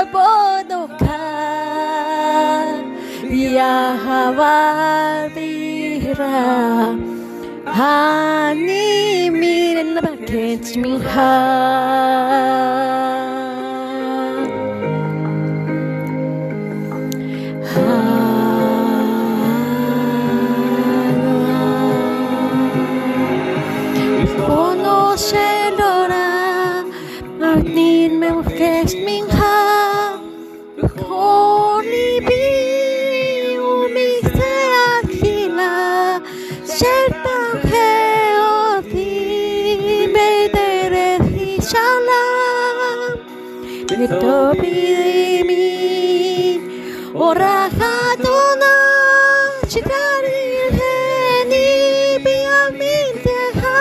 Labodoka Yahavadira Hani miren bakets Koni bi umi se akila Sherpa heoti Bedere shalom Vitobimi Ora hadona Chitari heni Biaminte ha.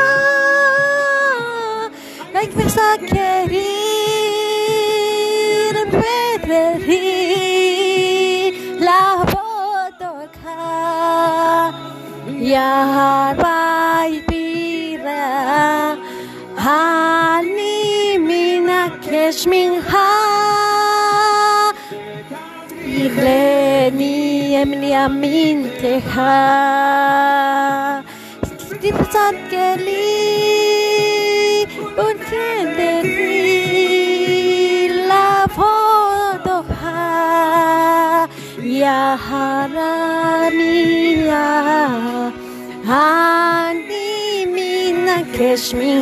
Like Vesakeri περιλάβω το χάρια πάει πήρα ανήμινα και σμιγχά η γλένη εμνία μην τεχά. Στην και Yaharamia Hani Mina Keshmin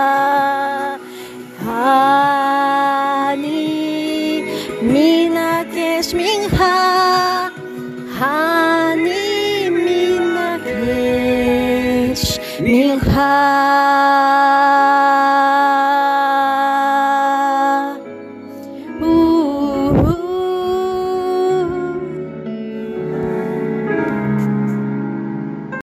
Mina Keshmin ha Hani Mina Keshmin ha